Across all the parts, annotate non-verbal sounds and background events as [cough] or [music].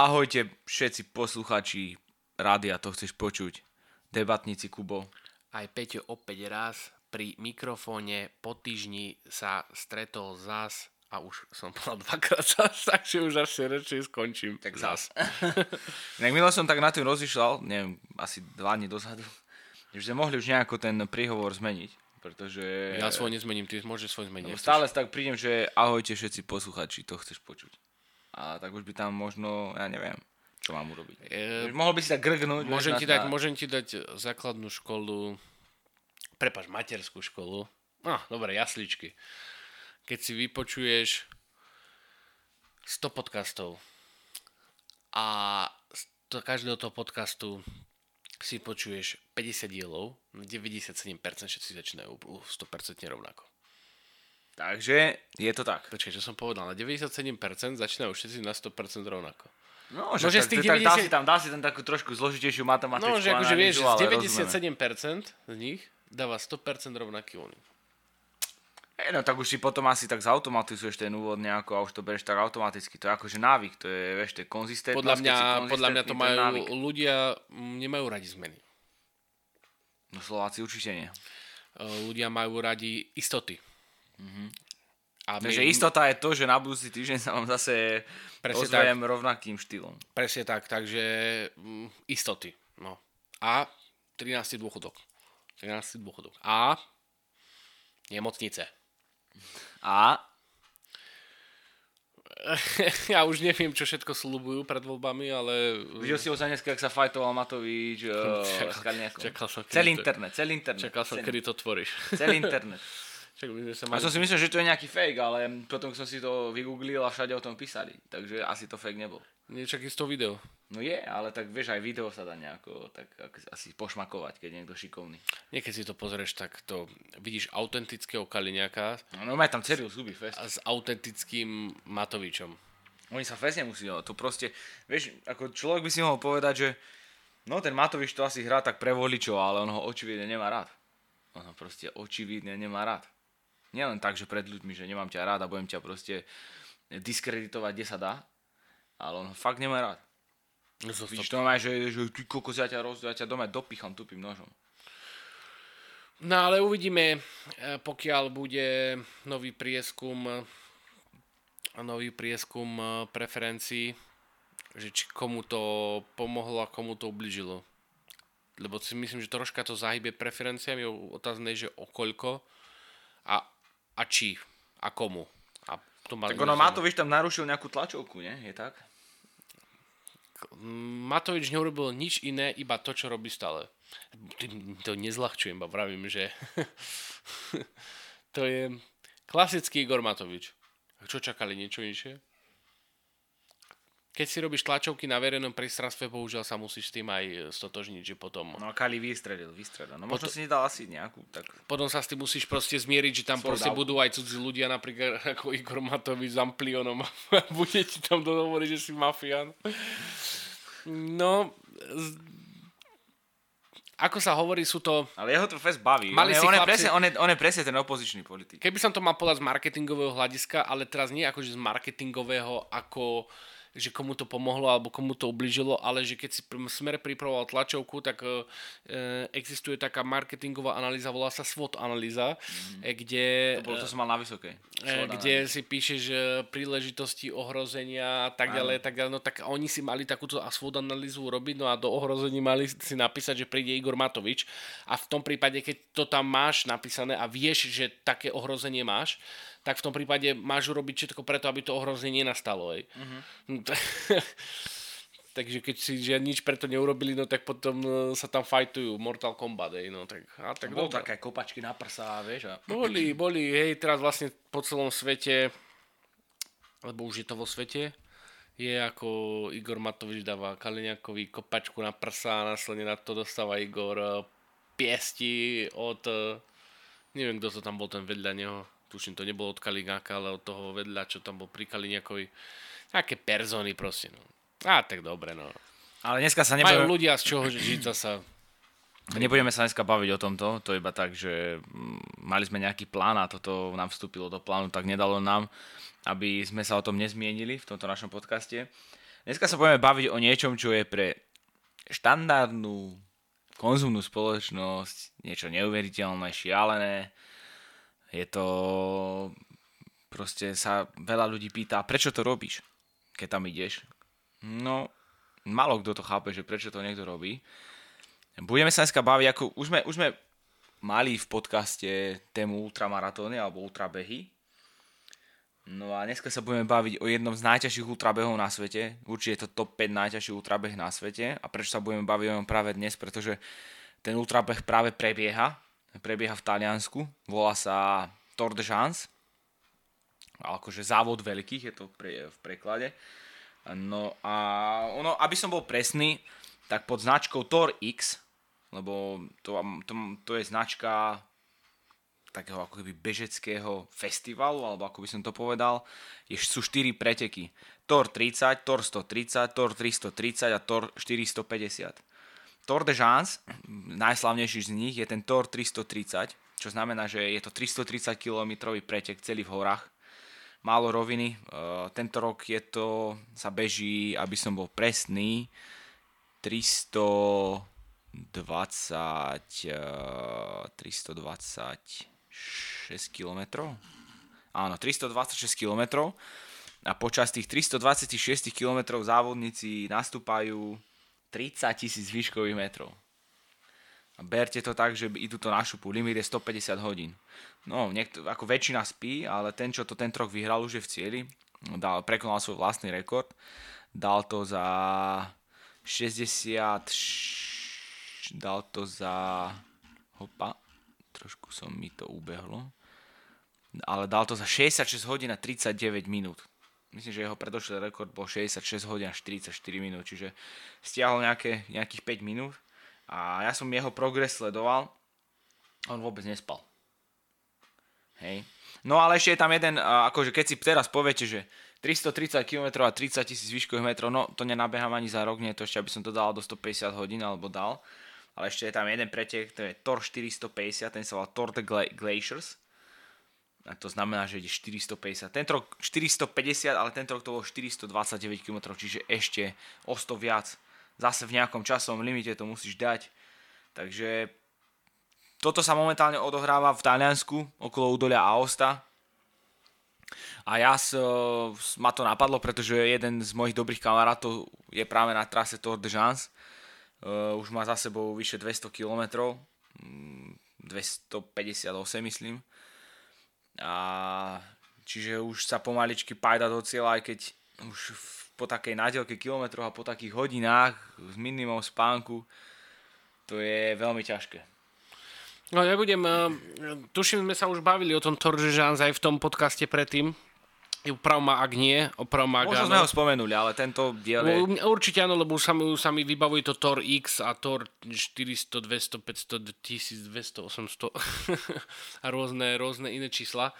Ahojte všetci posluchači rádia, to chceš počuť. Debatníci Kubo. Aj Peťo opäť raz pri mikrofóne po týždni sa stretol zas a už som povedal dvakrát zas, [laughs] takže už až radšej skončím. Tak zas. [laughs] Inak milo som tak na tým rozmýšľal, neviem, asi dva dní dozadu, [laughs] že sme mohli už nejako ten príhovor zmeniť, pretože... Ja svoj nezmením, ty môžeš svoj zmeniť. Lebo stále tak prídem, že ahojte všetci posluchači, to chceš počuť. A tak už by tam možno, ja neviem, čo mám urobiť. E, Mohol by si tak grgnúť. Môžem, ti dať, na... môžem ti dať základnú školu, prepač, materskú školu. No, dobre, jasličky. Keď si vypočuješ 100 podcastov a z každého toho podcastu si počuješ 50 dielov, 97% všetci začínajú 100% rovnako. Takže je to tak. Počkaj, čo som povedal, na 97% začínajú všetci na 100% rovnako. No, že, no, že z tých 90... dá, si tam, dá si tam takú trošku zložitejšiu matematickú No, že akože vieš, z 97% z nich dáva 100% rovnaký únik. Hey, no tak už si potom asi tak zautomatizuješ ten úvod nejako a už to bereš tak automaticky. To je akože návyk, to je, vieš, to je konzistentnosť. Podľa mňa, podľa mňa to majú, návyk. ľudia nemajú radi zmeny. No Slováci určite nie. Ľudia majú radi istoty. Mm-hmm. A my... Takže istota je to, že na budúci týždeň sa vám zase ozvejem tak. rovnakým štýlom. Presne tak, takže mm, istoty. No. A 13. dôchodok. 13. dôchodok. A nemocnice. A [laughs] ja už neviem, čo všetko slúbujú pred voľbami, ale... Videl si ho za dneska, ak sa fajtoval Matovič [laughs] čakal, čakal som, celý to, internet, celý internet. Čakal som, celý, kedy to tvoríš. Celý internet. [laughs] Čak, my sa mali... A som si myslel, že to je nejaký fake, ale potom som si to vygooglil a všade o tom písali. Takže asi to fake nebol. Nie, čak je to video. No je, ale tak vieš, aj video sa dá nejako tak asi pošmakovať, keď je niekto šikovný. Nie, keď si to pozrieš, tak to vidíš autentického Kaliňaka. No, no má tam Cyril Zuby fest. A s autentickým Matovičom. Oni sa fest nemusí, no, to proste, vieš, ako človek by si mohol povedať, že no ten Matovič to asi hrá tak pre voličov, ale on ho očividne nemá rád. On ho proste očividne nemá rád. Nielen tak, že pred ľuďmi, že nemám ťa rád a budem ťa proste diskreditovať, kde sa dá, ale on ho fakt nemá rád. No Vidíš, to má, že, že ty kokos, ja ťa, roz, ja ťa doma dopicham tupým nožom. No ale uvidíme, e, pokiaľ bude nový prieskum nový prieskum e, preferencií, že či komu to pomohlo a komu to ubližilo. Lebo si myslím, že troška to zahybe preferenciami, otázne je, že o koľko a či a komu. A to ma tak ono Matovič tam narušil nejakú tlačovku, nie? Je tak? Matovič neurobil nič iné, iba to, čo robí stále. To nezľahčujem, iba pravím, že [laughs] to je klasický Igor Matovič. Čo čakali, niečo inšie? Keď si robíš tlačovky na verejnom priestranstve, bohužiaľ sa musíš s tým aj e, stotožniť, že potom... No a Kali vystredil, vystredil. No možno potom, si nedal asi nejakú tak... Potom sa s tým musíš proste zmieriť, že tam proste dávku. budú aj cudzí ľudia, napríklad [laughs] ako Igor Matovič s Amplionom [laughs] a bude ti tam dohovoriť, že si mafián. No, ako sa hovorí, sú to... Ale jeho to fest baví. Mali on, on, je presne, on, je, on je presne ten opozičný politik. Keby som to mal povedať z marketingového hľadiska, ale teraz nie akože z marketingového, ako že komu to pomohlo alebo komu to ubližilo, ale že keď si Smer pripravoval tlačovku, tak e, existuje taká marketingová analýza, volá sa SWOT analýza, mm-hmm. kde... To, bolo, to som mal na vysokej. E, kde si píšeš e, príležitosti, ohrozenia a tak ďalej, tak ďalej. No tak oni si mali takúto SWOT analýzu urobiť, no a do ohrození mali si napísať, že príde Igor Matovič a v tom prípade, keď to tam máš napísané a vieš, že také ohrozenie máš, tak v tom prípade máš urobiť všetko preto, aby to ohrozenie nenastalo. Uh-huh. [laughs] Takže keď si že nič preto neurobili, no tak potom e, sa tam fajtujú Mortal Kombat, ej, no tak, a tak Bol také kopačky na prsa, vieš. A... Boli, boli, hej, teraz vlastne po celom svete, lebo už je to vo svete, je ako Igor Matovič dáva Kaliňakovi kopačku na prsa a následne na to dostáva Igor e, piesti od, e, neviem kto to tam bol ten vedľa neho, tuším, to nebolo od Kaliňáka, ale od toho vedľa, čo tam bol pri Kaliňakovi. Také persony proste, no. A tak dobre, no. Ale dneska sa nebudeme... Majú ľudia z čoho žiť zasa. Nebudeme sa dneska baviť o tomto, to je iba tak, že mm, mali sme nejaký plán a toto nám vstúpilo do plánu, tak nedalo nám, aby sme sa o tom nezmienili v tomto našom podcaste. Dneska sa budeme baviť o niečom, čo je pre štandardnú konzumnú spoločnosť niečo neuveriteľné, šialené. Je to... Proste sa veľa ľudí pýta, prečo to robíš, keď tam ideš. No, malo kto to chápe, že prečo to niekto robí. Budeme sa dneska baviť, ako už sme, už sme mali v podcaste tému ultramaratóny alebo ultrabehy. No a dneska sa budeme baviť o jednom z najťažších ultrabehov na svete. Určite je to top 5 najťažších ultrabeh na svete. A prečo sa budeme baviť o ňom práve dnes? Pretože ten ultrabeh práve prebieha. Prebieha v Taliansku. Volá sa Tour de Jans. Akože závod veľkých je to v preklade. No a ono, aby som bol presný, tak pod značkou Tor X, lebo to, to, to je značka takého ako keby bežeckého festivalu, alebo ako by som to povedal, je, sú 4 preteky. Tor 30, Tor 130, Tor 330 a Tor 450. Tor de Jans, najslavnejší z nich, je ten Tor 330, čo znamená, že je to 330 km pretek celý v horách. Málo roviny. E, tento rok je to, sa beží, aby som bol presný, 320 320 6 km. Áno, 326 km. A počas tých 326 km závodníci nastúpajú 30 tisíc výškových metrov. A berte to tak, že idú to na šupu. Limit je 150 hodín. No, niekto, ako väčšina spí, ale ten, čo to ten rok vyhral, už je v cieli. Dal, prekonal svoj vlastný rekord. Dal to za 60... Dal to za... Hopa, trošku som mi to ubehlo, ale dal to za 66 hodín a 39 minút. Myslím, že jeho predošlý rekord bol 66 hodín a 44 minút, čiže stiahol nejaké, nejakých 5 minút a ja som jeho progres sledoval on vôbec nespal. Hej. No ale ešte je tam jeden, akože keď si teraz poviete, že 330 km a 30 tisíc výškových metrov, no to nenabehám ani za rok, nie to ešte, aby som to dal do 150 hodín, alebo dal ale ešte je tam jeden pretek, to je Tor 450, ten sa volá Tor de Glaciers. A to znamená, že ide 450. Tento rok 450, ale tento rok to bolo 429 km, čiže ešte o 100 viac. Zase v nejakom časom limite to musíš dať. Takže toto sa momentálne odohráva v Taliansku, okolo údolia Aosta. A ja s, ma to napadlo, pretože jeden z mojich dobrých kamarátov je práve na trase Tour de Jans Uh, už má za sebou vyše 200 km, 258 myslím. A čiže už sa pomaličky pajda do cieľa, aj keď už po takej nádielke kilometrov a po takých hodinách s minimum spánku to je veľmi ťažké. No ja budem, uh, tuším, sme sa už bavili o tom Torže aj v tom podcaste predtým, Uprav ma, ak nie, oprav ma, ak Možno sme ho spomenuli, ale tento diel je... Určite áno, lebo už sa mi, sa mi vybavuje to Tor X a Tor 400, 200, 500, 1200, 800 a rôzne, rôzne iné čísla.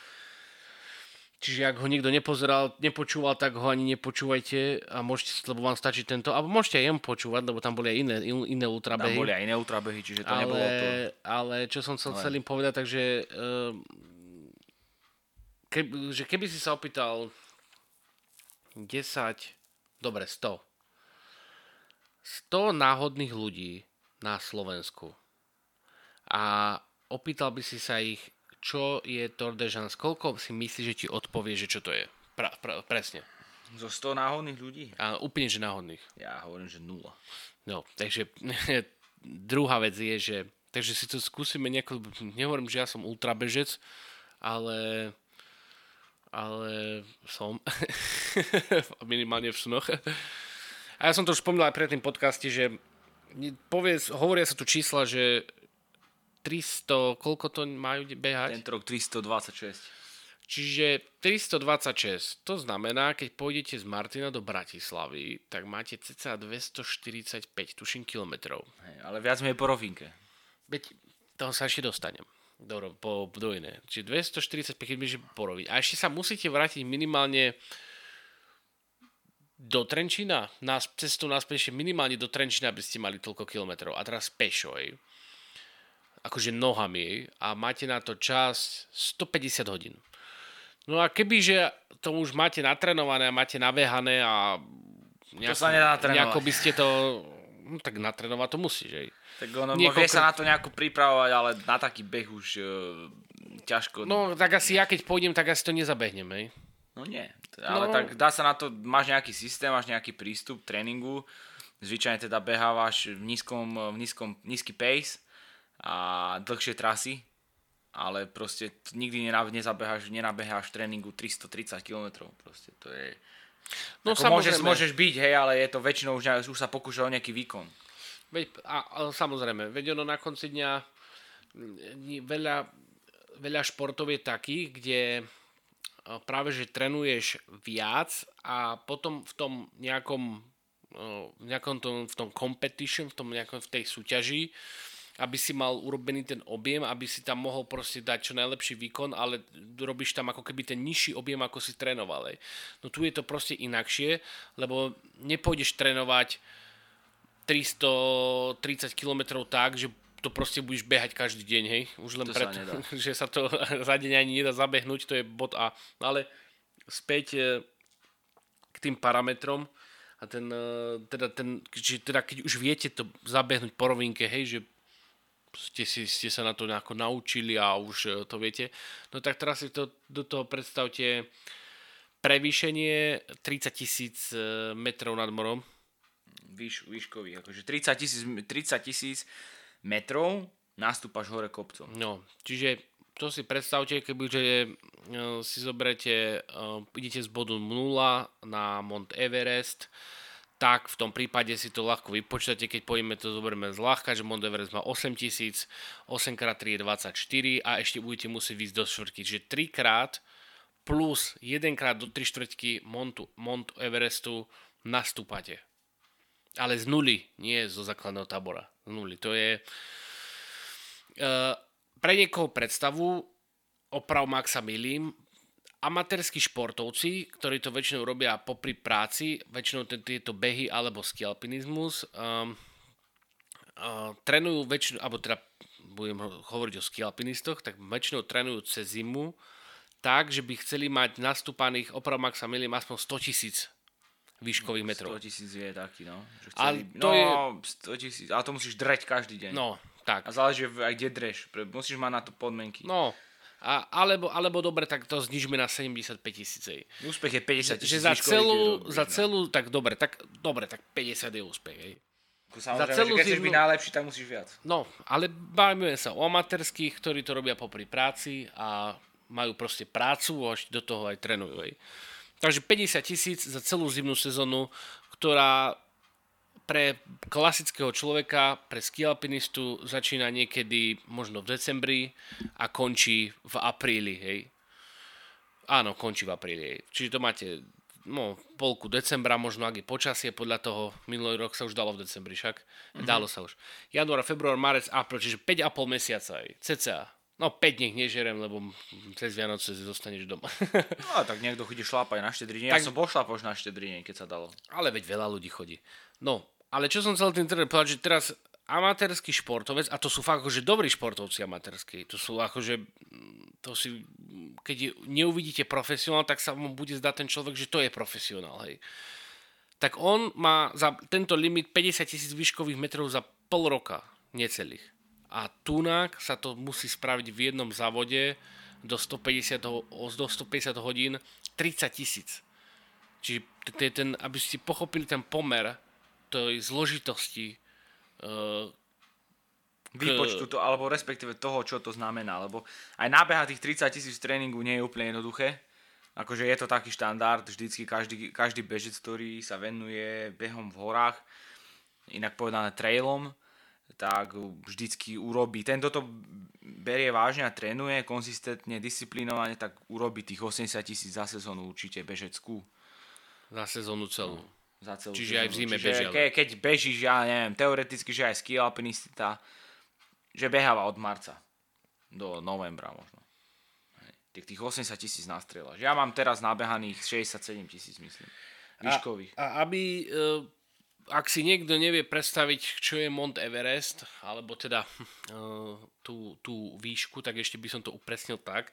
Čiže ak ho niekto nepozeral, nepočúval, tak ho ani nepočúvajte a môžete, lebo vám stačí tento, alebo môžete aj jem počúvať, lebo tam boli aj iné, iné ultrabehy. Tam boli aj iné ultrabehy, čiže to ale, nebolo to... Ale čo som chcel celým povedať, takže uh, keby, že keby si sa opýtal 10, dobre 100, 100 náhodných ľudí na Slovensku a opýtal by si sa ich, čo je Tour de Jans, koľko si myslíš, že ti odpovie, že čo to je? Pra, pra, presne. Zo 100 náhodných ľudí? Áno, úplne, že náhodných. Ja hovorím, že nula. No, takže [laughs] druhá vec je, že takže si to skúsime nejako, nehovorím, že ja som ultrabežec, ale ale som [laughs] minimálne v snoch. A ja som to už spomínal aj pred tým podcaste, že povedz, hovoria sa tu čísla, že 300, koľko to majú behať? Tento rok 326. Čiže 326, to znamená, keď pôjdete z Martina do Bratislavy, tak máte cca 245, tuším, kilometrov. Hej, ale viac mi je po rovinke. Veď toho sa ešte dostanem do, po, do iné. Čiže 245 km poroviť. A ešte sa musíte vrátiť minimálne do Trenčína, nás, cestu naspäť ešte minimálne do Trenčína, aby ste mali toľko kilometrov. A teraz pešo, ej. Akože nohami, ej. A máte na to čas 150 hodín. No a kebyže to už máte natrenované a máte nabehané a nejako, sa nedá trénovať. nejako by ste to... No, tak natrénovať to musíš, hej. Tak ono, Niekoľko- vie sa na to nejako pripravovať, ale na taký beh už uh, ťažko. No, tak asi ja keď pôjdem, tak asi to nezabehnem, hej. No nie, ale No. tak dá sa na to, máš nejaký systém, máš nejaký prístup tréningu, zvyčajne teda behávaš v nízkom, v nízkom, nízky pace a dlhšie trasy, ale proste nikdy nenabeháš v tréningu 330 km, proste to je... No Ako môžeš, samozrejme, môžeš byť, hej, ale je to väčšinou už, už sa pokúša o nejaký výkon. veď, a, a, samozrejme, veď ono na konci dňa mm, veľa, veľa športov je takých, kde práve, že trénuješ viac a potom v tom nejakom v nejakom tom, v tom competition, v tom nejakom, v tej súťaži, aby si mal urobený ten objem, aby si tam mohol proste dať čo najlepší výkon, ale robíš tam ako keby ten nižší objem, ako si trénoval. No tu je to proste inakšie, lebo nepôjdeš trénovať 330 km tak, že to proste budeš behať každý deň, hej? Už len To sa preto, nedá. [laughs] že sa to [laughs] za deň ani nedá zabehnúť, to je bod A. No ale späť e, k tým parametrom a ten, e, teda, ten, že teda keď už viete to zabehnúť po rovinke, hej, že ste, si, ste sa na to nejako naučili a už e, to viete, no tak teraz si to, do toho predstavte prevýšenie 30 tisíc e, metrov nad morom, Výš, výškový, akože 30 tisíc 30 tisíc metrov nastúpaš hore kopcom. No, čiže to si predstavte, kebyže uh, si zoberete, idete z bodu 0 na Mount Everest, tak v tom prípade si to ľahko vypočítate, keď pôjdeme to zoberieme zľahka, že Mount Everest má 8000, 8x3 je 24 a ešte budete musieť výjsť do štvrtky. Čiže 3 krát plus 1 krát do 3 štvrtky Montu, Mount Everestu nastúpate. Ale z nuly, nie zo základného tábora. Z nuly. To je... Uh, pre niekoho predstavu, oprav ma, ak sa milím, amatérski športovci, ktorí to väčšinou robia popri práci, väčšinou tieto behy alebo skialpinizmus, um, uh, trénujú väčšinou, alebo teda budem ho- hovoriť o skialpinistoch, tak väčšinou trénujú cez zimu tak, že by chceli mať nastúpaných, oprav ma, ak sa milím, aspoň 100 tisíc výškových metrov. 100 tisíc je taký, no. Že chceli, to no, je- 100 tisíc, ale to musíš dreť každý deň. No, tak. A záleží aj kde dreš. Musíš mať na to podmienky. No, a, alebo, alebo dobre, tak to znižme na 75 tisíc. Úspech je 50 že tisíc za celú, za celú, tak dobre, tak dobre, tak 50 je úspech, hej. Samozrejme, celú že keď zimnú- byť najlepší, tak musíš viac. No, ale bavíme sa o amatérských, ktorí to robia popri práci a majú proste prácu a do toho aj trénujú, hej. Takže 50 tisíc za celú zimnú sezónu, ktorá pre klasického človeka, pre skialpinistu začína niekedy možno v decembri a končí v apríli, hej. Áno, končí v apríli. hej. Čiže to máte no, polku decembra, možno ak je počasie, podľa toho minulý rok sa už dalo v decembri však. Mm-hmm. Dalo sa už. Január, február, marec, apríl, čiže 5,5 mesiaca aj, cca. No 5 nech nežerem, lebo cez Vianoce zostaneš doma. [laughs] No a tak niekto chodí šlapať na štedrine. Ja Tak- som bol šlapať na štedrine, keď sa dalo. ale veď veľa ľudí chodí. No, ale čo som chcel tým teda povedať, že teraz amatérsky športovec, a to sú fakt akože dobrí športovci amatérskí, to sú akože, mm, to si, keď neuvidíte profesionál, tak sa mu bude zdať ten človek, že to je profesionál, hej. Tak on má za tento limit 50 tisíc výškových metrov za pol roka, necelých. A tunák sa to musí spraviť v jednom závode do 150, ho- do 150 hodín 30 tisíc. Čiže ten, aby ste pochopili ten pomer tej zložitosti uh, Výpočtu to, alebo respektíve toho, čo to znamená. Lebo aj nábeha tých 30 tisíc tréningu nie je úplne jednoduché. Akože je to taký štandard, vždycky každý, každý bežec, ktorý sa venuje behom v horách, inak povedané trailom, tak vždycky urobí. Tento to berie vážne a trénuje konzistentne, disciplinovane, tak urobí tých 80 tisíc za sezónu určite bežeckú. za sezónu celú. Za celú Čiže aj v sezónu. zime Čiže bežia, Ke, keď bežíš, ja neviem, teoreticky, že aj ski alpinista, že beháva od marca do novembra možno. Tých, tých 80 tisíc nastrieľaš. Ja mám teraz nabehaných 67 tisíc, myslím. Výškových. A, a aby, uh, ak si niekto nevie predstaviť, čo je Mount Everest, alebo teda uh, tú, tú výšku, tak ešte by som to upresnil tak.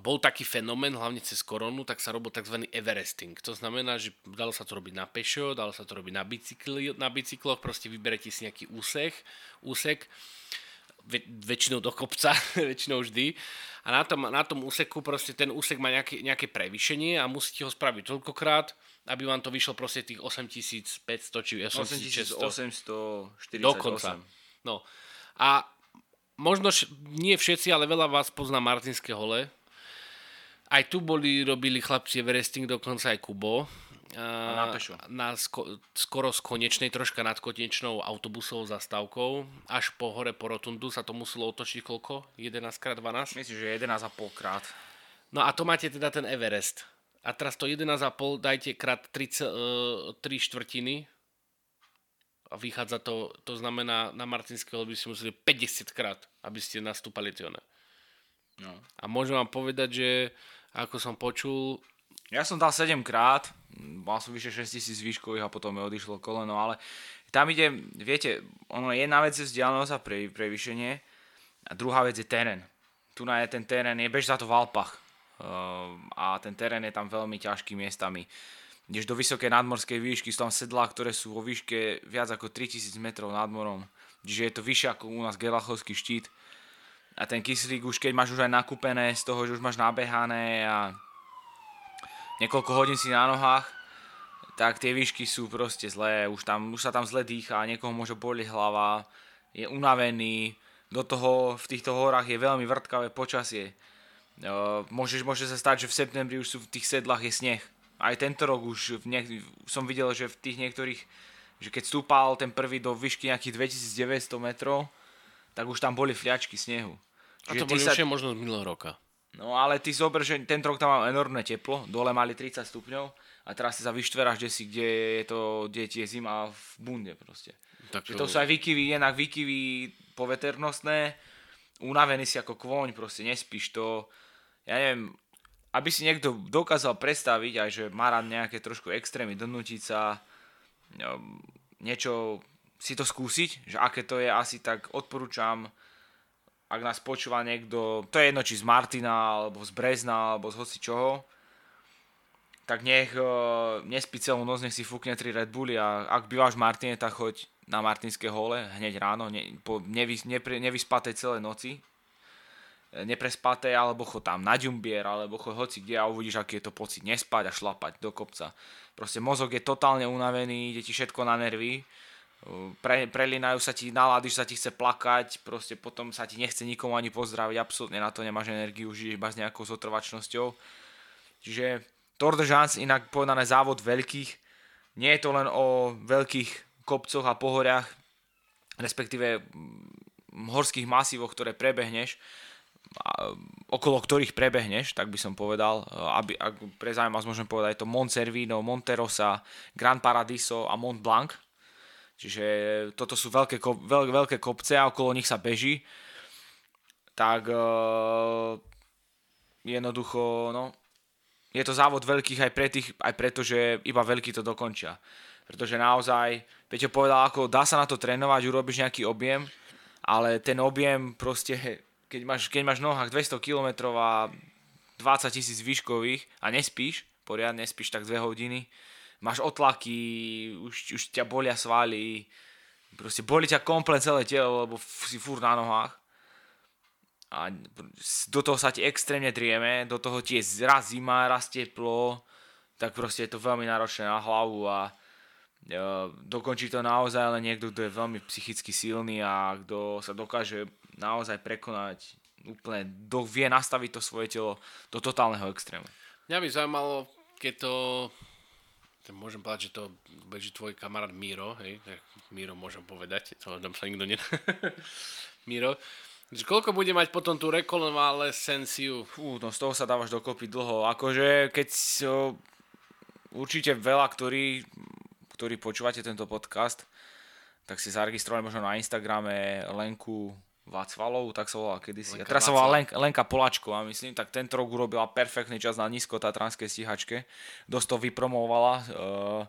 Bol taký fenomén, hlavne cez koronu, tak sa robil tzv. Everesting. To znamená, že dalo sa to robiť na pešo, dalo sa to robiť na, bicykli, na bicykloch, proste vyberete si nejaký úsek, úsek väč- väčšinou do kopca, [laughs] väčšinou vždy. A na tom, na tom úseku proste ten úsek má nejaké, nejaké prevýšenie a musíte ho spraviť toľkokrát, aby vám to vyšlo proste tých 8500 či 8600. 8848. Dokonca. No. A možno š- nie všetci, ale veľa vás pozná Martinské hole, aj tu boli, robili chlapci Everesting, dokonca aj Kubo. Na pešo. Na sko- skoro s konečnej, troška nad konečnou autobusovou zastávkou, až po hore po rotundu sa to muselo otočiť koľko? 11x12? Myslím, že 11,5 krát. No a to máte teda ten Everest. A teraz to 11,5 dajte krát 3, 3 štvrtiny a vychádza to, to znamená na Martinského by ste museli 50 krát, aby ste nastúpali tie. No. A môžem vám povedať, že ako som počul, Ja som dal 7 krát, mal som vyše 6000 výškových a potom mi odišlo koleno, ale tam ide, viete, ono jedna vec je vzdialenosť a pre, prevýšenie a druhá vec je terén. Tu na je ten terén, je bež za to v Alpách uh, a ten terén je tam veľmi ťažký miestami. Ideš do vysokej nadmorskej výšky, sú tam sedlá, ktoré sú vo výške viac ako 3000 metrov nad morom. Čiže je to vyššie ako u nás Gelachovský štít. A ten kyslík už keď máš už aj nakúpené z toho, že už máš nabehané a niekoľko hodín si na nohách, tak tie výšky sú proste zlé, už, tam, už sa tam zle dýcha, niekoho môže boliť hlava, je unavený, do toho v týchto horách je veľmi vrtkavé počasie. Uh, môže, sa stať, že v septembri už sú v tých sedlách je sneh. Aj tento rok už v niek- som videl, že v tých niektorých, že keď stúpal ten prvý do výšky nejakých 2900 metrov, tak už tam boli fliačky snehu. A to boli sa- už možno z minulého roka. No ale ty zober, že tento rok tam mám enormné teplo, dole mali 30 stupňov a teraz si sa vyštveráš kde si, kde je to, kde je zima v bunde proste. Tak Že to sú aj výkyvy, jednak výkyvy poveternostné, unavený si ako kvoň, proste nespíš to. Ja neviem, aby si niekto dokázal predstaviť aj, že má rád nejaké trošku extrémy, donútiť sa, no, niečo si to skúsiť, že aké to je, asi tak odporúčam, ak nás počúva niekto, to je jedno či z Martina, alebo z Brezna, alebo z hoci čoho, tak nech uh, nespí celú noc, nech si fúkne 3 Red Bully a ak bývaš v Martine, tak choď na Martinské hole hneď ráno, ne, po nevy, nepre, nevyspatej celé noci, e, neprespaté, alebo chod tam na Ďumbier, alebo chod hoci kde a uvidíš, aký je to pocit nespať a šlapať do kopca. Proste mozog je totálne unavený, ide ti všetko na nervy, pre, prelinajú sa ti nálady, že sa ti chce plakať, proste potom sa ti nechce nikomu ani pozdraviť, absolútne na to nemáš energiu, žiješ iba s nejakou zotrvačnosťou. Čiže Tour de France, inak povedané závod veľkých, nie je to len o veľkých kopcoch a pohoriach, respektíve mm, horských masívoch, ktoré prebehneš, okolo ktorých prebehneš, tak by som povedal, aby, ak pre zaujímavosť môžem povedať, je to Mont Cervino, Monte Rosa, Gran Paradiso a Mont Blanc, Čiže toto sú veľké, veľ, veľké kopce a okolo nich sa beží. Tak uh, jednoducho, no, je to závod veľkých aj, pre tých, aj preto, že iba veľkí to dokončia. Pretože naozaj, Peťo povedal, ako dá sa na to trénovať, urobíš nejaký objem, ale ten objem proste, keď máš, keď máš v nohách 200 km a 20 tisíc výškových a nespíš, poriadne nespíš tak 2 hodiny, máš otlaky, už, už ťa bolia svaly, proste boli ťa komplet celé telo, lebo si fúr na nohách. A do toho sa ti extrémne drieme, do toho ti je raz zima, raz teplo, tak proste je to veľmi náročné na hlavu a e, dokončí to naozaj len niekto, kto je veľmi psychicky silný a kto sa dokáže naozaj prekonať úplne, do, vie nastaviť to svoje telo do totálneho extrému. Mňa by zaujímalo, keď to môžem povedať, že to beží tvoj kamarát Miro, hej, Miro môžem povedať, to tam sa nikto nedá. [laughs] Miro, koľko bude mať potom tú rekonvalescenciu? Fú, no z toho sa dávaš dokopy dlho. Akože keď so, určite veľa, ktorí, ktorí počúvate tento podcast, tak si zaregistrovali možno na Instagrame Lenku Vacvalov, tak sa volala kedysi. Lenka a teraz sa volá Václav. Lenka, Polačková, myslím, tak tento rok urobila perfektný čas na nízko tatranskej stíhačke. Dosť to vypromovala. Uh,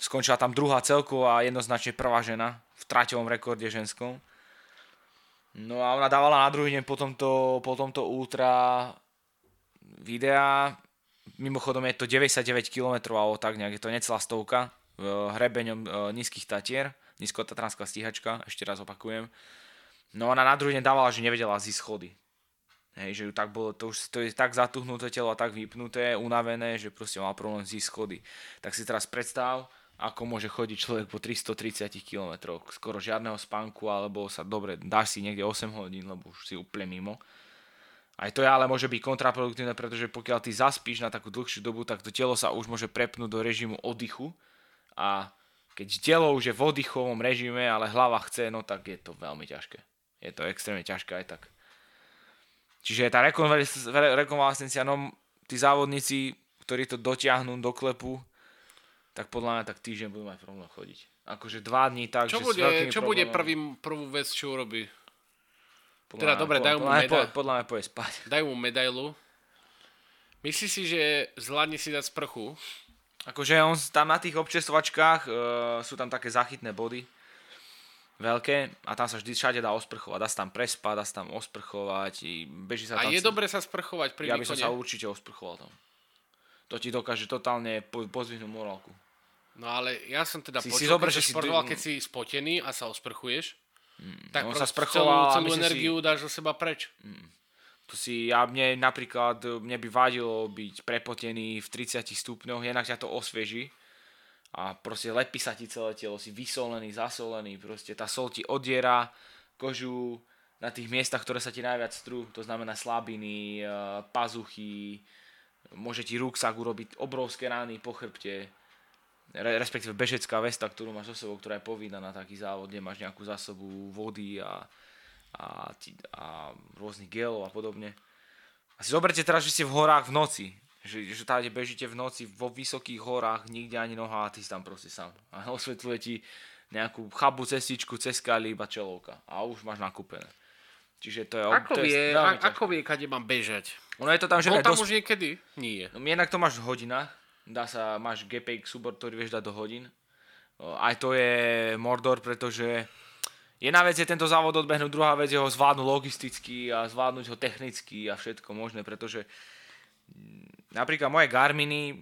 skončila tam druhá celku a jednoznačne prvá žena v traťovom rekorde ženskom. No a ona dávala na druhý deň po tomto, po tomto ultra videa, mimochodom je to 99 km alebo tak nejak, je to necelá stovka, hrebeňom e, nízkych Tatier, nízkotatranská stíhačka, ešte raz opakujem. No ona na druhý deň dávala, že nevedela zísť schody. Hej, že ju tak bolo, to už to je tak zatuhnuté telo a tak vypnuté, unavené, že proste mal problém zísť schody. Tak si teraz predstav, ako môže chodiť človek po 330 km, skoro žiadneho spánku, alebo sa dobre, dáš si niekde 8 hodín, lebo už si úplne mimo. Aj to je ale môže byť kontraproduktívne, pretože pokiaľ ty zaspíš na takú dlhšiu dobu, tak to telo sa už môže prepnúť do režimu oddychu a keď telo už je v oddychovom režime, ale hlava chce, no tak je to veľmi ťažké. Je to extrémne ťažké aj tak. Čiže tá rekonvalescencia, no tí závodníci, ktorí to dotiahnú do klepu, tak podľa mňa tak týždeň budú mať problém chodiť. Akože dva dní tak, čo že bude, Čo bude prvým, prvú vec, čo urobí? Podľa teda dobre, [laughs] dajú mu medailu. Podľa mňa poje spať. Dajú mu medailu. Myslíš si, že zvládne si dať sprchu? Akože on tam na tých občesovačkách uh, sú tam také zachytné body veľké a tam sa vždy všade dá osprchovať. Dá sa tam prespať, dá sa tam osprchovať, beží sa a tam... je dobre sa sprchovať pri Ja by som sa určite osprchoval tam. To ti dokáže totálne po, pozvihnúť morálku. No ale ja som teda si, počul, si zober, že si športoval, keď si spotený a sa osprchuješ, Mm, tak on sa sprchoval celú, celú energiu si... dáš zo seba preč. Mm. To si, ja mne napríklad, mne by vadilo byť prepotený v 30 stupňoch, jednak ťa to osvieži a proste lepí sa ti celé telo, si vysolený, zasolený, proste tá sol ti odiera kožu na tých miestach, ktoré sa ti najviac strú, to znamená slabiny, eh, pazuchy, môže ti rúksak urobiť obrovské rány po chrbte, respektíve bežecká vesta, ktorú máš so sebou, ktorá je povinná na taký závod, kde máš nejakú zásobu vody a, a, a rôznych gelov a podobne. A si zoberte teraz, že ste v horách v noci, že, že tady bežíte v noci vo vysokých horách, nikde ani noha a ty si tam proste sám. A osvetľuje ti nejakú chabú cestičku cez skaly iba čelovka a už máš nakúpené. Čiže to je... Ako to vie, je a, ako vie, kade mám bežať? Ono je to tam, že... Bol tam dos... už niekedy? Nie. No, jednak to máš v hodinách, dá sa, máš GPX súbor, ktorý vieš dať do hodín. Aj to je Mordor, pretože jedna vec je tento závod odbehnúť, druhá vec je ho zvládnuť logisticky a zvládnuť ho technicky a všetko možné, pretože mm, napríklad moje Garminy,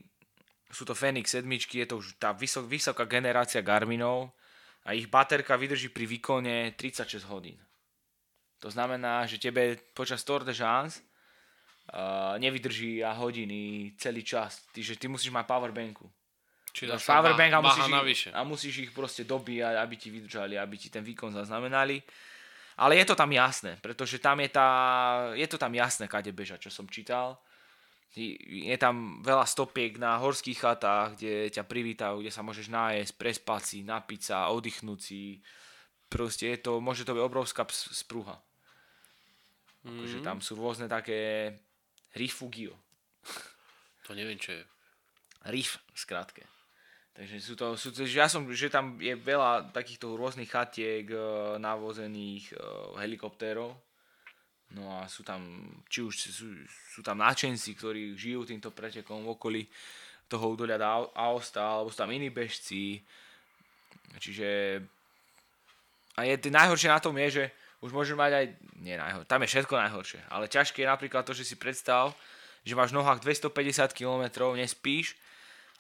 sú to Fenix 7, je to už tá vysok, vysoká generácia Garminov a ich baterka vydrží pri výkone 36 hodín. To znamená, že tebe počas Tour de Chance uh, nevydrží a hodiny celý čas. Ty, že ty musíš mať powerbanku. Čiže powerbank a musíš, ich, a musíš ich proste dobíjať, aby ti vydržali, aby ti ten výkon zaznamenali. Ale je to tam jasné, pretože tam je, tá, je to tam jasné, kade beža, čo som čítal. Je tam veľa stopiek na horských chatách, kde ťa privítajú, kde sa môžeš nájsť, prespať si, napiť sa, oddychnúť si. Proste je to, môže to byť obrovská sprúha. Mm. Akože tam sú rôzne také Rifugio. To neviem, čo je. Rif, skrátke. Takže sú to, sú to, že ja som, že tam je veľa takýchto rôznych chatiek e, navozených e, helikoptérov. No a sú tam, či už sú, sú tam náčenci, ktorí žijú týmto pretekom v okolí toho údolia Aosta, alebo sú tam iní bežci. Čiže a je, najhoršie na tom je, že už môžu mať aj, nie najhoršie, tam je všetko najhoršie, ale ťažké je napríklad to, že si predstav, že máš v nohách 250 km, nespíš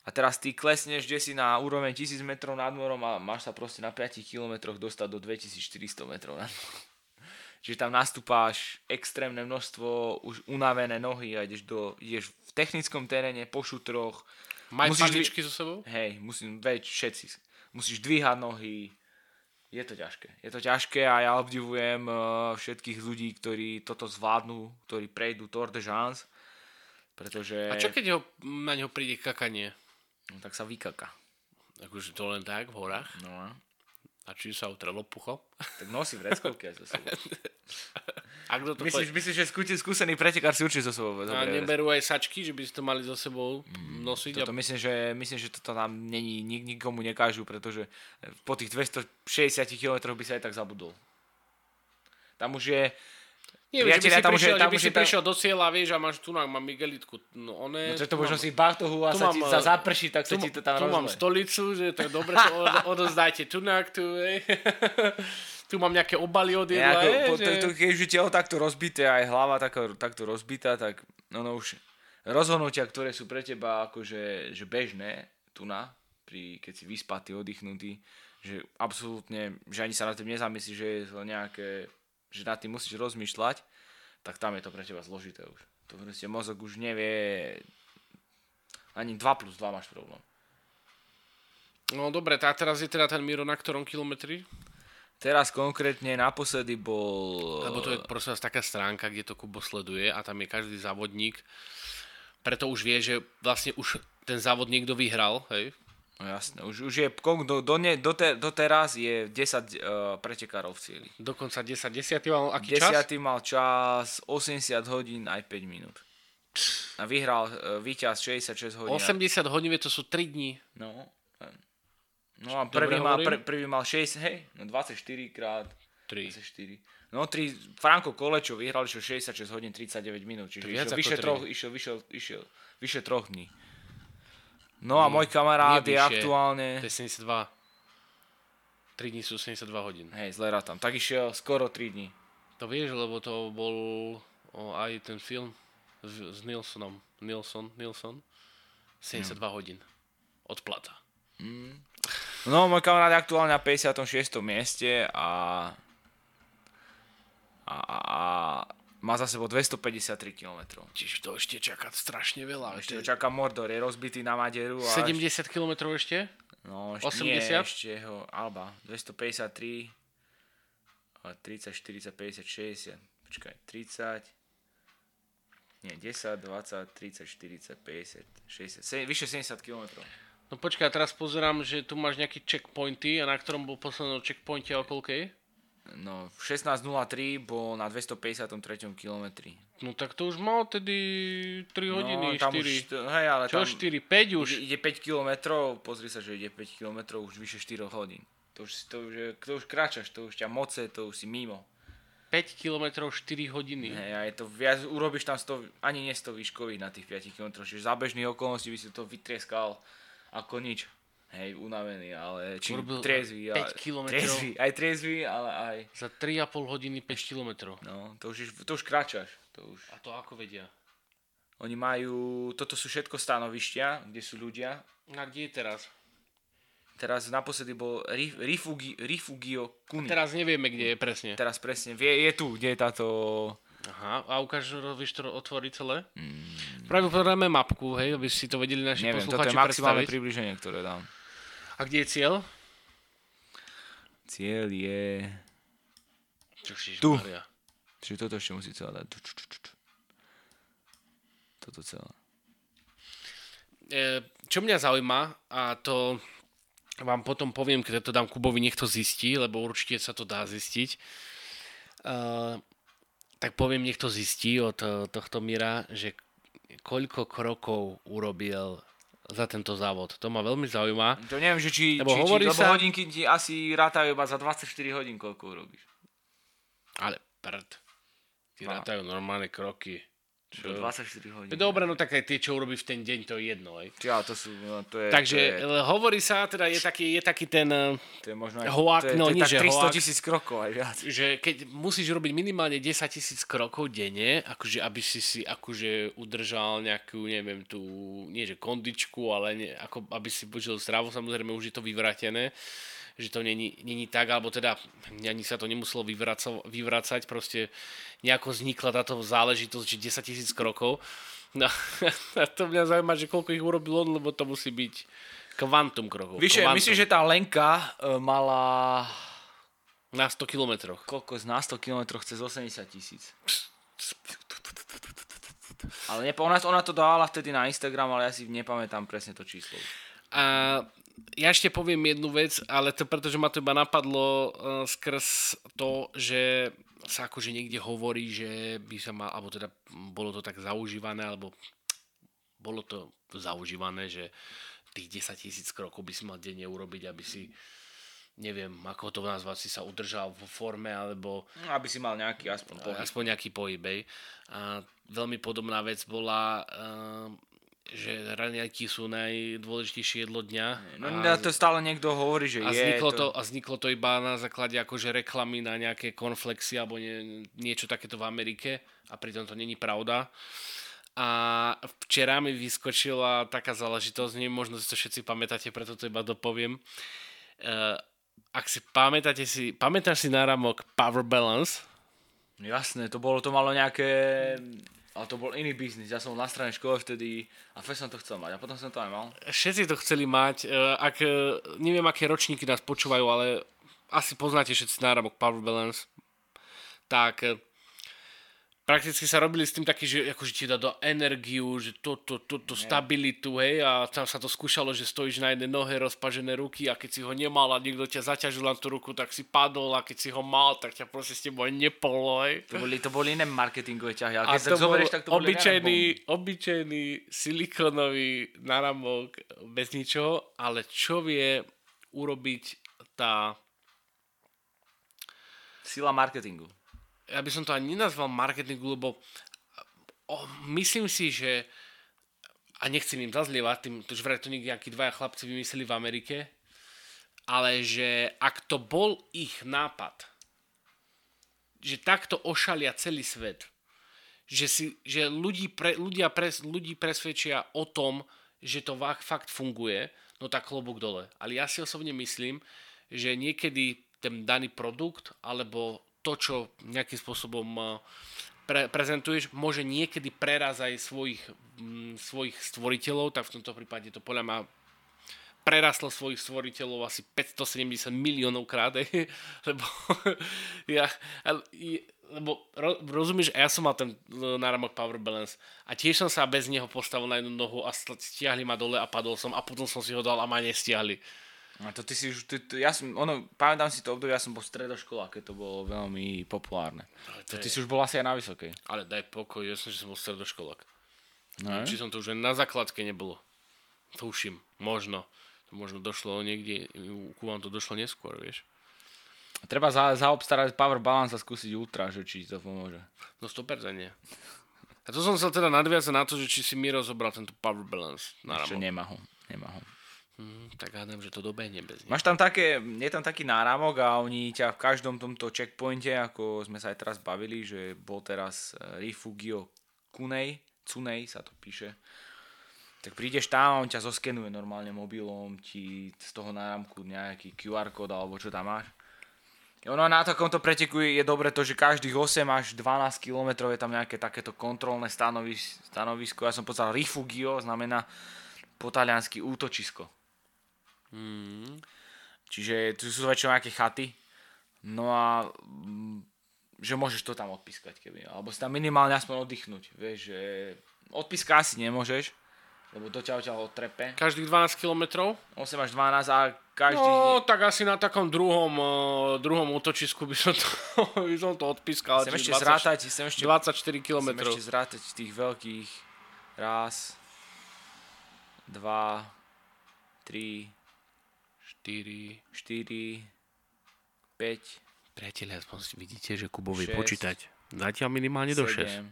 a teraz ty klesneš, kde si na úroveň 1000 metrov nad morom a máš sa proste na 5 km dostať do 2400 metrov nad morom. Čiže tam nastúpáš extrémne množstvo, už unavené nohy a ideš, do, ideš v technickom teréne, po šutroch. Majú paničky so sebou? Hej, musím, veď všetci. Musíš dvíhať nohy, je to ťažké. Je to ťažké a ja obdivujem uh, všetkých ľudí, ktorí toto zvládnu, ktorí prejdú Tour de Jans, pretože... A čo keď ho, na neho príde kakanie? No tak sa vykaka. Akože to len tak v horách? No. A či sa utrelo pucho? Tak nosí vreckovky aj zo sebou. [laughs] A kto to myslíš, myslíš, že skúti, skúsený pretekár si určite zo sebou. A neberú aj sačky, že by si to mali so sebou mm, nosiť? Toto a... myslím, že, myslím, že toto tam není, nik, nikomu nekážu, pretože po tých 260 km by sa aj tak zabudol. Tam už je, nie, že by si, tam prišiel, že by si tam... prišiel do cieľa, vieš, a máš tu mám Miguelitku. No, one, no to možno si bachtohu a sa ti za zaprší, tak sa ti to tam Tu mám stolicu, že to je dobre, [laughs] to odozdajte tunak, tu, [laughs] tu mám nejaké obaly od jedla. Nejako, je, že... to, keď už je telo takto rozbité, aj hlava takto, takto rozbitá, tak no, no už rozhodnutia, ktoré sú pre teba akože že bežné, tu na, pri, keď si vyspatý, oddychnutý, že absolútne, že ani sa na tým nezamyslíš, že je to nejaké, že nad tým musíš rozmýšľať, tak tam je to pre teba zložité už. To proste mozog už nevie, ani 2 plus 2 máš problém. No dobre, tá teraz je teda ten Miro na ktorom kilometri? Teraz konkrétne naposledy bol... Lebo to je prosím vás taká stránka, kde to Kubo sleduje a tam je každý závodník. Preto už vie, že vlastne už ten závod niekto vyhral, hej? No jasné, už, už je, do, do, ne, do, te, do teraz je 10 uh, pretekárov v cieli. Dokonca 10, 10 mal aký 10 čas? mal čas 80 hodín aj 5 minút. A vyhral uh, víťaz 66 hodín. 80 hodín, to sú 3 dní. No, no a prvý mal, pr, prvý mal 6, hej, no 24 krát 3. 24. No 3, Franko Kolečo vyhral išiel 66 hodín 39 minút, čiže išiel vyše, troch, išiel, išiel, išiel, vyše troch dní. No a môj kamarát je aktuálne... To je 72. 3 dní sú 72 hodín. Hej, zle tam. Tak išiel skoro 3 dní. To vieš, lebo to bol o, aj ten film s, s Nilsonom. Nilson, Nilson. 72 no. hodín. Odplata. Mm. No, môj kamarát je aktuálne na 56. mieste a, a, a má za sebou 253 km. Čiže to ešte čaká strašne veľa. Ešte to čaká Mordor, je rozbitý na Maderu. A 70 km ešte? No, ešte 80? Nie, ešte ho, Alba, 253, 30, 40, 50, 60, počkaj, 30, nie, 10, 20, 30, 40, 50, 60, vyše 70 km. No počkaj, teraz pozerám, že tu máš nejaké checkpointy a na ktorom bol posledný checkpointe a koľkej? No, v 16.03 bol na 253. kilometri. No tak to už mal tedy 3 hodiny, no, tam 4. Už, hej, ale Čo tam 4, 5 už? Ide, ide 5 kilometrov, pozri sa, že ide 5 kilometrov už vyše 4 hodín. To už, to už, to už kráčaš, to už ťa moce, to už si mimo. 5 km 4 hodiny. Hej, a je to viac, urobíš tam 100, ani nie 100 výškových na tých 5 km, čiže za bežných okolností by si to vytrieskal ako nič. Hej, unavený, ale či Urobil triezvy. 5 km. Triezvy, aj triezvy, ale aj... Za 3,5 hodiny 5 km. No, to už, to už kráčaš. To už. A to ako vedia? Oni majú, toto sú všetko stanovištia, kde sú ľudia. A kde je teraz? Teraz naposledy bol Rifugi, Rifugio Kuni. A teraz nevieme, kde je presne. Teraz presne, vie, je tu, kde je táto... Aha, a ukáž, vieš to otvoriť celé? Mm. Pravdepodobne mapku, hej, aby si to vedeli naši Neviem, posluchači toto je maximálne približenie, ktoré dám. A kde je cieľ? Cieľ je... Čo tu. Čiže toto ešte musí celé dať. Toto celé. E, čo mňa zaujíma, a to vám potom poviem, keď to dám Kubovi, nech to zistí, lebo určite sa to dá zistiť. Uh, tak poviem, nech to zistí od e, tohto Mira, že koľko krokov urobil za tento závod. To ma veľmi zaujíma. To neviem, že či, lebo, či, či, lebo sa... hodinky ti asi rátajú iba za 24 hodín, koľko urobíš. Ale prd. Ti rátajú normálne kroky. Čo? 24 hodín. Dobre, no tak aj tie, čo urobí v ten deň, to je jedno. Aj. Ja, to sú, no, to je, Takže to je... hovorí sa, teda je taký, je taký ten to je možno aj, hoák, to je, no to je nie, že 300 tisíc krokov aj viac. Že keď musíš robiť minimálne 10 tisíc krokov denne, akože aby si si akože udržal nejakú, neviem, tú, nie že kondičku, ale nie, ako aby si počul zdravo, samozrejme už je to vyvratené že to není, není tak, alebo teda ani sa to nemuselo vyvracať, vyvracať, proste nejako vznikla táto záležitosť, že 10 tisíc krokov. No, [laughs] a to mňa zaujíma, že koľko ich urobil on, lebo to musí byť kvantum krokov. Víš, myslím, že tá Lenka uh, mala... Na 100 kilometroch. Koľko z na 100 kilometroch cez 80 tisíc. Ale nepo, ona, ona to dávala vtedy na Instagram, ale ja si nepamätám presne to číslo. A ja ešte poviem jednu vec, ale to preto, že ma to iba napadlo uh, skrz to, že sa akože niekde hovorí, že by sa mal, alebo teda bolo to tak zaužívané, alebo bolo to zaužívané, že tých 10 tisíc krokov by si mal denne urobiť, aby si neviem, ako to nazvať, si sa udržal vo forme, alebo... No, aby si mal nejaký aspoň pohyb. Aspoň nejaký pohyb, A veľmi podobná vec bola uh, že raňajky sú najdôležitejšie jedlo dňa. No a, to stále niekto hovorí, že a je. Vzniklo to... To, a vzniklo to iba na základe akože reklamy na nejaké konflexy alebo nie, niečo takéto v Amerike a pritom to není pravda. A včera mi vyskočila taká záležitosť, neviem, možno si to všetci pamätáte, preto to iba dopoviem. Uh, ak si pamätáte si, pamätáš si náramok Power Balance? Jasné, to bolo, to malo nejaké, ale to bol iný biznis. Ja som na strane škole vtedy a fest som to chcel mať a potom som to aj mal. Všetci to chceli mať, ak, neviem, aké ročníky nás počúvajú, ale asi poznáte všetci náramok Power Balance. Tak prakticky sa robili s tým taký, že akože ti dá do energiu, že toto, toto, to, stabilitu, hej, a tam sa to skúšalo, že stojíš na jednej nohe, rozpažené ruky a keď si ho nemal a niekto ťa zaťažil na tú ruku, tak si padol a keď si ho mal, tak ťa proste s tebou nepolo, hej. To boli, to boli iné marketingové ťahy, ale keď a to zoberieš, tak to boli obyčajný, obyčajný silikonový náramok bez ničoho, ale čo vie urobiť tá sila marketingu ja by som to ani nenazval marketingu, lebo o, myslím si, že a nechcem im zazlievať, tým, to, že vraj to nejakí dvaja chlapci vymysleli v Amerike, ale že ak to bol ich nápad, že takto ošalia celý svet, že, si, že ľudí, pre, ľudia pres, ľudí presvedčia o tom, že to fakt funguje, no tak klobúk dole. Ale ja si osobne myslím, že niekedy ten daný produkt alebo to, čo nejakým spôsobom eh, pre, prezentuješ, môže niekedy prerazať svojich, m, mm, svojich stvoriteľov, tak v tomto prípade to podľa mňa prerastlo svojich stvoriteľov asi 570 miliónov krát, [laughs] lebo ja, lebo rozumieš, ja som mal ten eh, náramok Power Balance a tiež som sa bez neho postavil na jednu nohu a stiahli ma dole a padol som a potom som si ho dal a ma nestiahli. A to ty si už, ty, ty, ja som, ono, pamätám si to obdobie, ja som bol stredoškola, keď to bolo veľmi populárne. to, ty si už bol asi aj na vysokej. Ale daj pokoj, ja som, že som bol stredoškolák. No, Či som to už na základke nebolo. Tuším, možno. To možno došlo niekde, ku vám to došlo neskôr, vieš. Treba za, zaobstarať power balance a skúsiť ultra, že či to pomôže. No 100% nie. A to som sa teda nadviazať na to, že či si Miro zobral tento power balance. Ešte nemá ho, nemá ho. Mm, tak hádam, že to dobehne bez nej. Máš tam také, je tam taký náramok a oni ťa v každom tomto checkpointe, ako sme sa aj teraz bavili, že bol teraz e, Rifugio Kunej, Cunej sa to píše, tak prídeš tam a on ťa zoskenuje normálne mobilom, ti z toho náramku nejaký QR kód alebo čo tam máš. Ono na takomto preteku je dobre to, že každých 8 až 12 km je tam nejaké takéto kontrolné stanovisko. Ja som povedal Rifugio, znamená po taliansky útočisko. Mm. Čiže tu sú väčšinou nejaké chaty. No a mm, že môžeš to tam odpískať, keby. Alebo si tam minimálne aspoň oddychnúť. Vieš, že odpíska asi nemôžeš, lebo to ťa odtiaľ odtrepe. Každých 12 km? 8 až 12 a každý... No, tak asi na takom druhom, uh, druhom útočisku by som to, [laughs] by som to odpískal. Chcem ešte 20, zrátať, chcem ešte, 24 km. Chcem ešte zrátať tých veľkých raz, dva, tri, 4, 4, 5. Priatelia, aspoň vidíte, že Kubo vie počítať. Zatiaľ minimálne 7. do 6.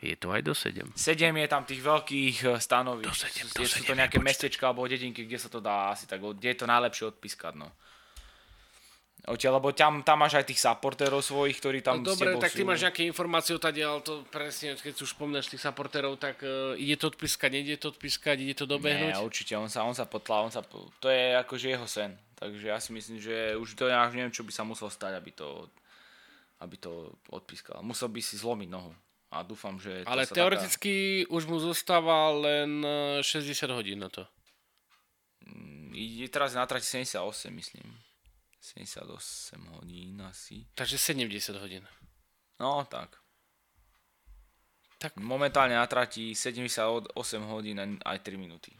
Je to aj do 7. 7 je tam tých veľkých eh, stanovísk. Do 7, do 7 sú to nejaké mestečka alebo dedinky, kde sa to dá asi tak, kde je to najlepšie odpískať. No. Odtiaľ, lebo tam, tam máš aj tých supporterov svojich, ktorí tam no, dobre, tak ty sú. máš nejaké informácie o tade, ale to presne, keď už spomínaš tých supporterov, tak uh, ide to odpískať, nejde to odpískať, ide to dobehnúť? Nie, určite, on sa, on sa potlá, on sa, to je akože jeho sen. Takže ja si myslím, že už to ja neviem, čo by sa muselo stať, aby to, aby to odpískal. Musel by si zlomiť nohu. A dúfam, že... Ale teoreticky taká... už mu zostáva len 60 e, hodín na to. Mm, ide teraz na trati 78, myslím. 78 hodín asi. Takže 70 hodín. No, tak. tak. Momentálne na trati 78 hodín aj 3 minúty.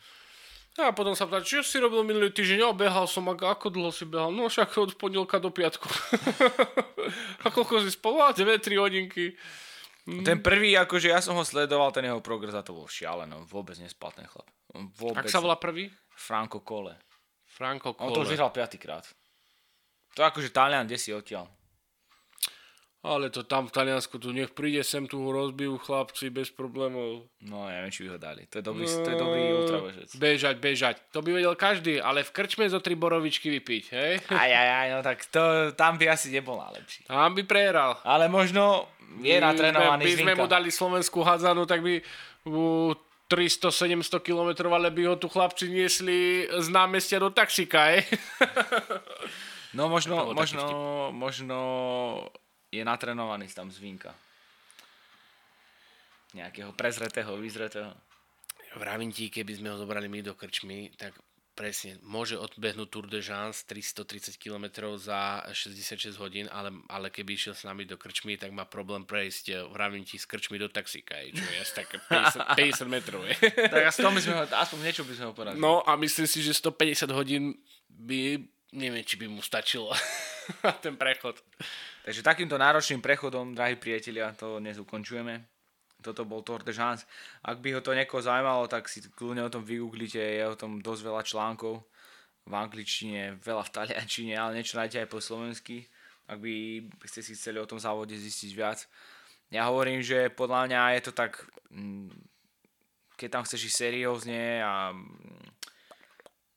A potom sa pýta, čo si robil minulý týždeň? Ja behal som, a ako dlho si behal? No však od pondelka do piatku. [laughs] a koľko si spol? 2-3 hodinky. Ten prvý, akože ja som ho sledoval, ten jeho progres a to bol šialené. Vôbec nespal ten chlap. Vôbec. Ak sa volá prvý? Franco Cole. Franco Cole. On to už vyhral piatýkrát. To akože Talian, kde si odtiaľ? Ale to tam v Taliansku, tu nech príde sem, tu ho rozbijú chlapci bez problémov. No, ja neviem, či by ho dali. To je dobrý, no, to je dobrý ultrabežec. Bežať, bežať. To by vedel každý, ale v krčme zo tri borovičky vypiť, hej? [laughs] Aj, aj, aj, no tak to, tam by asi nebol najlepší. Tam by prehral. Ale možno je natrénovaný by sme mu dali slovenskú hádzanú, tak by uh, 300-700 km, ale by ho tu chlapci niesli z námestia do taxika, je? [laughs] No možno, možno, možno je natrenovaný tam z Vínka. Nejakého prezretého, vyzretého. Vravím ti, keby sme ho zobrali my do krčmy, tak presne, môže odbehnúť Tour de Jans 330 km za 66 hodín, ale, ale keby išiel s nami do krčmy, tak má problém prejsť, vravím ti, z krčmy do taxíka, čo je asi [laughs] tak 50, 50 metrov. Je. tak aspoň, by sme ho, aspoň niečo by sme ho poradili. No a myslím si, že 150 hodín by, neviem, či by mu stačilo [laughs] ten prechod. Takže takýmto náročným prechodom, drahí priatelia, to dnes ukončujeme toto bol Tour de Jans. Ak by ho to niekoho zaujímalo, tak si kľudne o tom vygooglite, je o tom dosť veľa článkov v angličtine, veľa v taliančine, ale niečo nájdete aj po slovensky, ak by ste si chceli o tom závode zistiť viac. Ja hovorím, že podľa mňa je to tak, mm, keď tam chceš ísť seriózne a,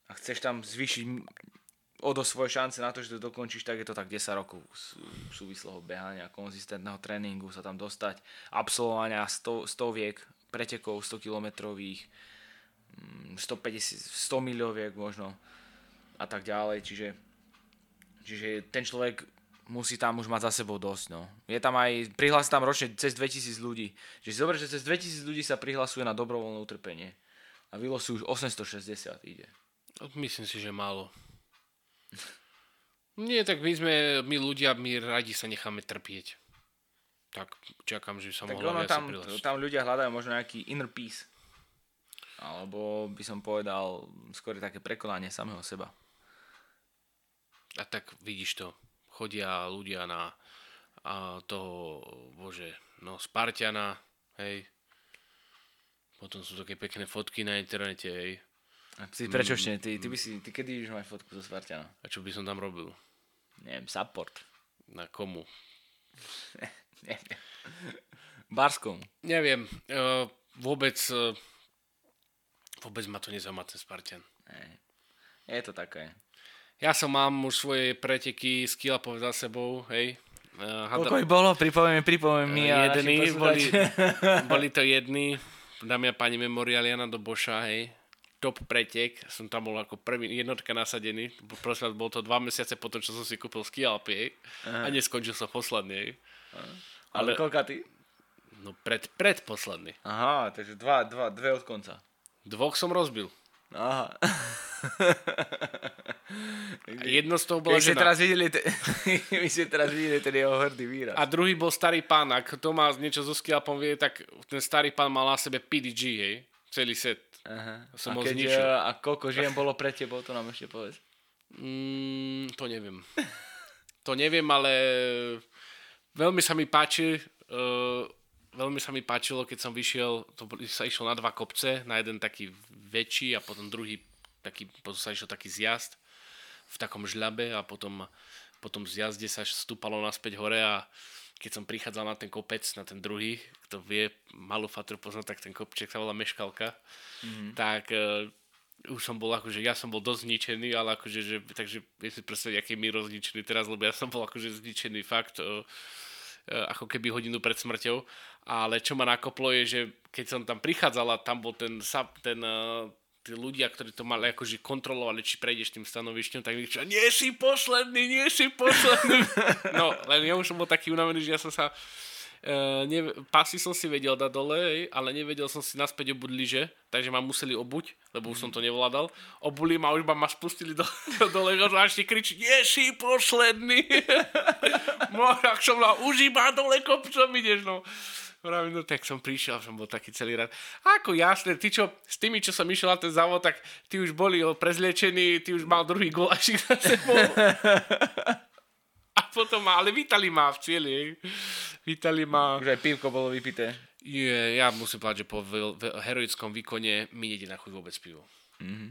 a chceš tam zvýšiť o do svoje šance na to, že to dokončíš, tak je to tak 10 rokov súvislého behania, konzistentného tréningu sa tam dostať, absolvovania 100, stoviek, pretekov 100 kilometrových, 150, 100 milioviek možno a tak ďalej, čiže, čiže ten človek musí tam už mať za sebou dosť, no. Je tam aj, prihlási tam ročne cez 2000 ľudí. Čiže si zober, že cez 2000 ľudí sa prihlasuje na dobrovoľné utrpenie. A vylosujú už 860 ide. Myslím si, že málo. Nie, tak my sme, my ľudia, my radi sa necháme trpieť. Tak čakám, že sa mohla viac tam, tam ľudia hľadajú možno nejaký inner peace. Alebo by som povedal skôr také prekonanie samého seba. A tak vidíš to. Chodia ľudia na a toho, bože, no Spartiana, hej. Potom sú také pekné fotky na internete, hej. Ty, prečo mm. ešte? Ty, ty, by si, ty kedy už máš fotku zo Spartana? A čo by som tam robil? Neviem, support. Na komu? [laughs] Neviem. Barskom. Neviem. Uh, vôbec uh, vôbec ma to nezaujíma ten Spartan. Je to také. Ja som mám už svoje preteky skilla za sebou, hej. Uh, hada... Koľko ich bolo? Pripomeň, pripomeň mi. Uh, jedný, boli, [laughs] boli to jedni. Dámy a páni Memorialiana do Boša, hej top pretek, som tam bol ako prvý jednotka nasadený, prosím bol to dva mesiace potom, čo som si kúpil ski Alpy a neskončil som posledný. Ale, Ale koľka ty? No pred, predposledný. Aha, takže dva, dva, dve od konca. Dvoch som rozbil. Aha. [laughs] Jedno z toho bola žena. Teraz videli te... [laughs] My ste teraz videli ten jeho hrdý výraz. A druhý bol starý pán. Ak to má niečo so skialpom vie, tak ten starý pán mal na sebe PDG, hej? Celý set. Aha. Som a, keď, zničil. A koľko žien bolo pre tebou, to nám ešte povedz. Mm, to neviem. to neviem, ale veľmi sa mi páči, uh, veľmi sa mi páčilo, keď som vyšiel, to sa išlo na dva kopce, na jeden taký väčší a potom druhý taký, potom sa išiel taký zjazd v takom žľabe a potom, potom z jazde sa stúpalo naspäť hore a keď som prichádzal na ten kopec, na ten druhý, kto vie malú fatru poznať, tak ten kopček sa volá Meškalka, mm-hmm. tak uh, už som bol akože, ja som bol dosť zničený, ale akože, že, takže viem si predstaviť, aký mi rozničený teraz, lebo ja som bol akože zničený fakt, uh, ako keby hodinu pred smrťou, ale čo ma nakoplo je, že keď som tam prichádzal a tam bol ten, ten tí ľudia, ktorí to mali akože kontrolovali, či prejdeš tým stanovišťom, tak mi nie si posledný, nie si posledný. [laughs] no, len ja už som bol taký unavený, že ja som sa Uh, ne, pasy som si vedel dať dole, ale nevedel som si naspäť obuť lyže, takže ma museli obuť, lebo už som to nevládal. Obuli ma, už ma, ma spustili do, [laughs] dole a ešte kričí, nie si posledný. [laughs] no, ak som na už iba dole kopcom ideš, no. Vravím, no tak som prišiel, som bol taký celý rád. A ako jasné, ty čo, s tými, čo som išiel na ten závod, tak ty už boli prezliečení, ty už mal druhý golášik za sebou. A potom ma, ale vítali ma v cieli, Vítali ma. Už aj pivko bolo vypité. Je, ja musím povedať, že po heroickom výkone mi nejde na chuť vôbec pivo. Mm-hmm.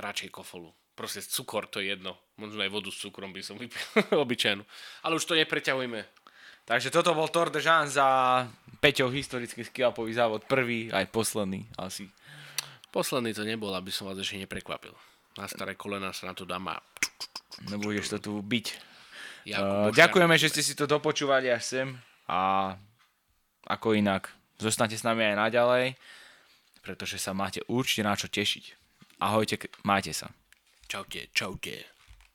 Radšej kofolu. Proste cukor, to je jedno. Možno aj vodu s cukrom by som vypil, [laughs] obyčajnú. Ale už to nepreťahujme. Takže toto bol Tour de Jean za Peťou historický skiapový závod. Prvý, aj posledný asi. Posledný to nebol, aby som vás ešte neprekvapil. Na staré kolena sa na to dám a... Nebudeš to tu byť. Uh, ďakujeme, že ste si to dopočúvali až sem a ako inak, zostanete s nami aj naďalej pretože sa máte určite na čo tešiť. Ahojte, majte sa. Čaute, čaute.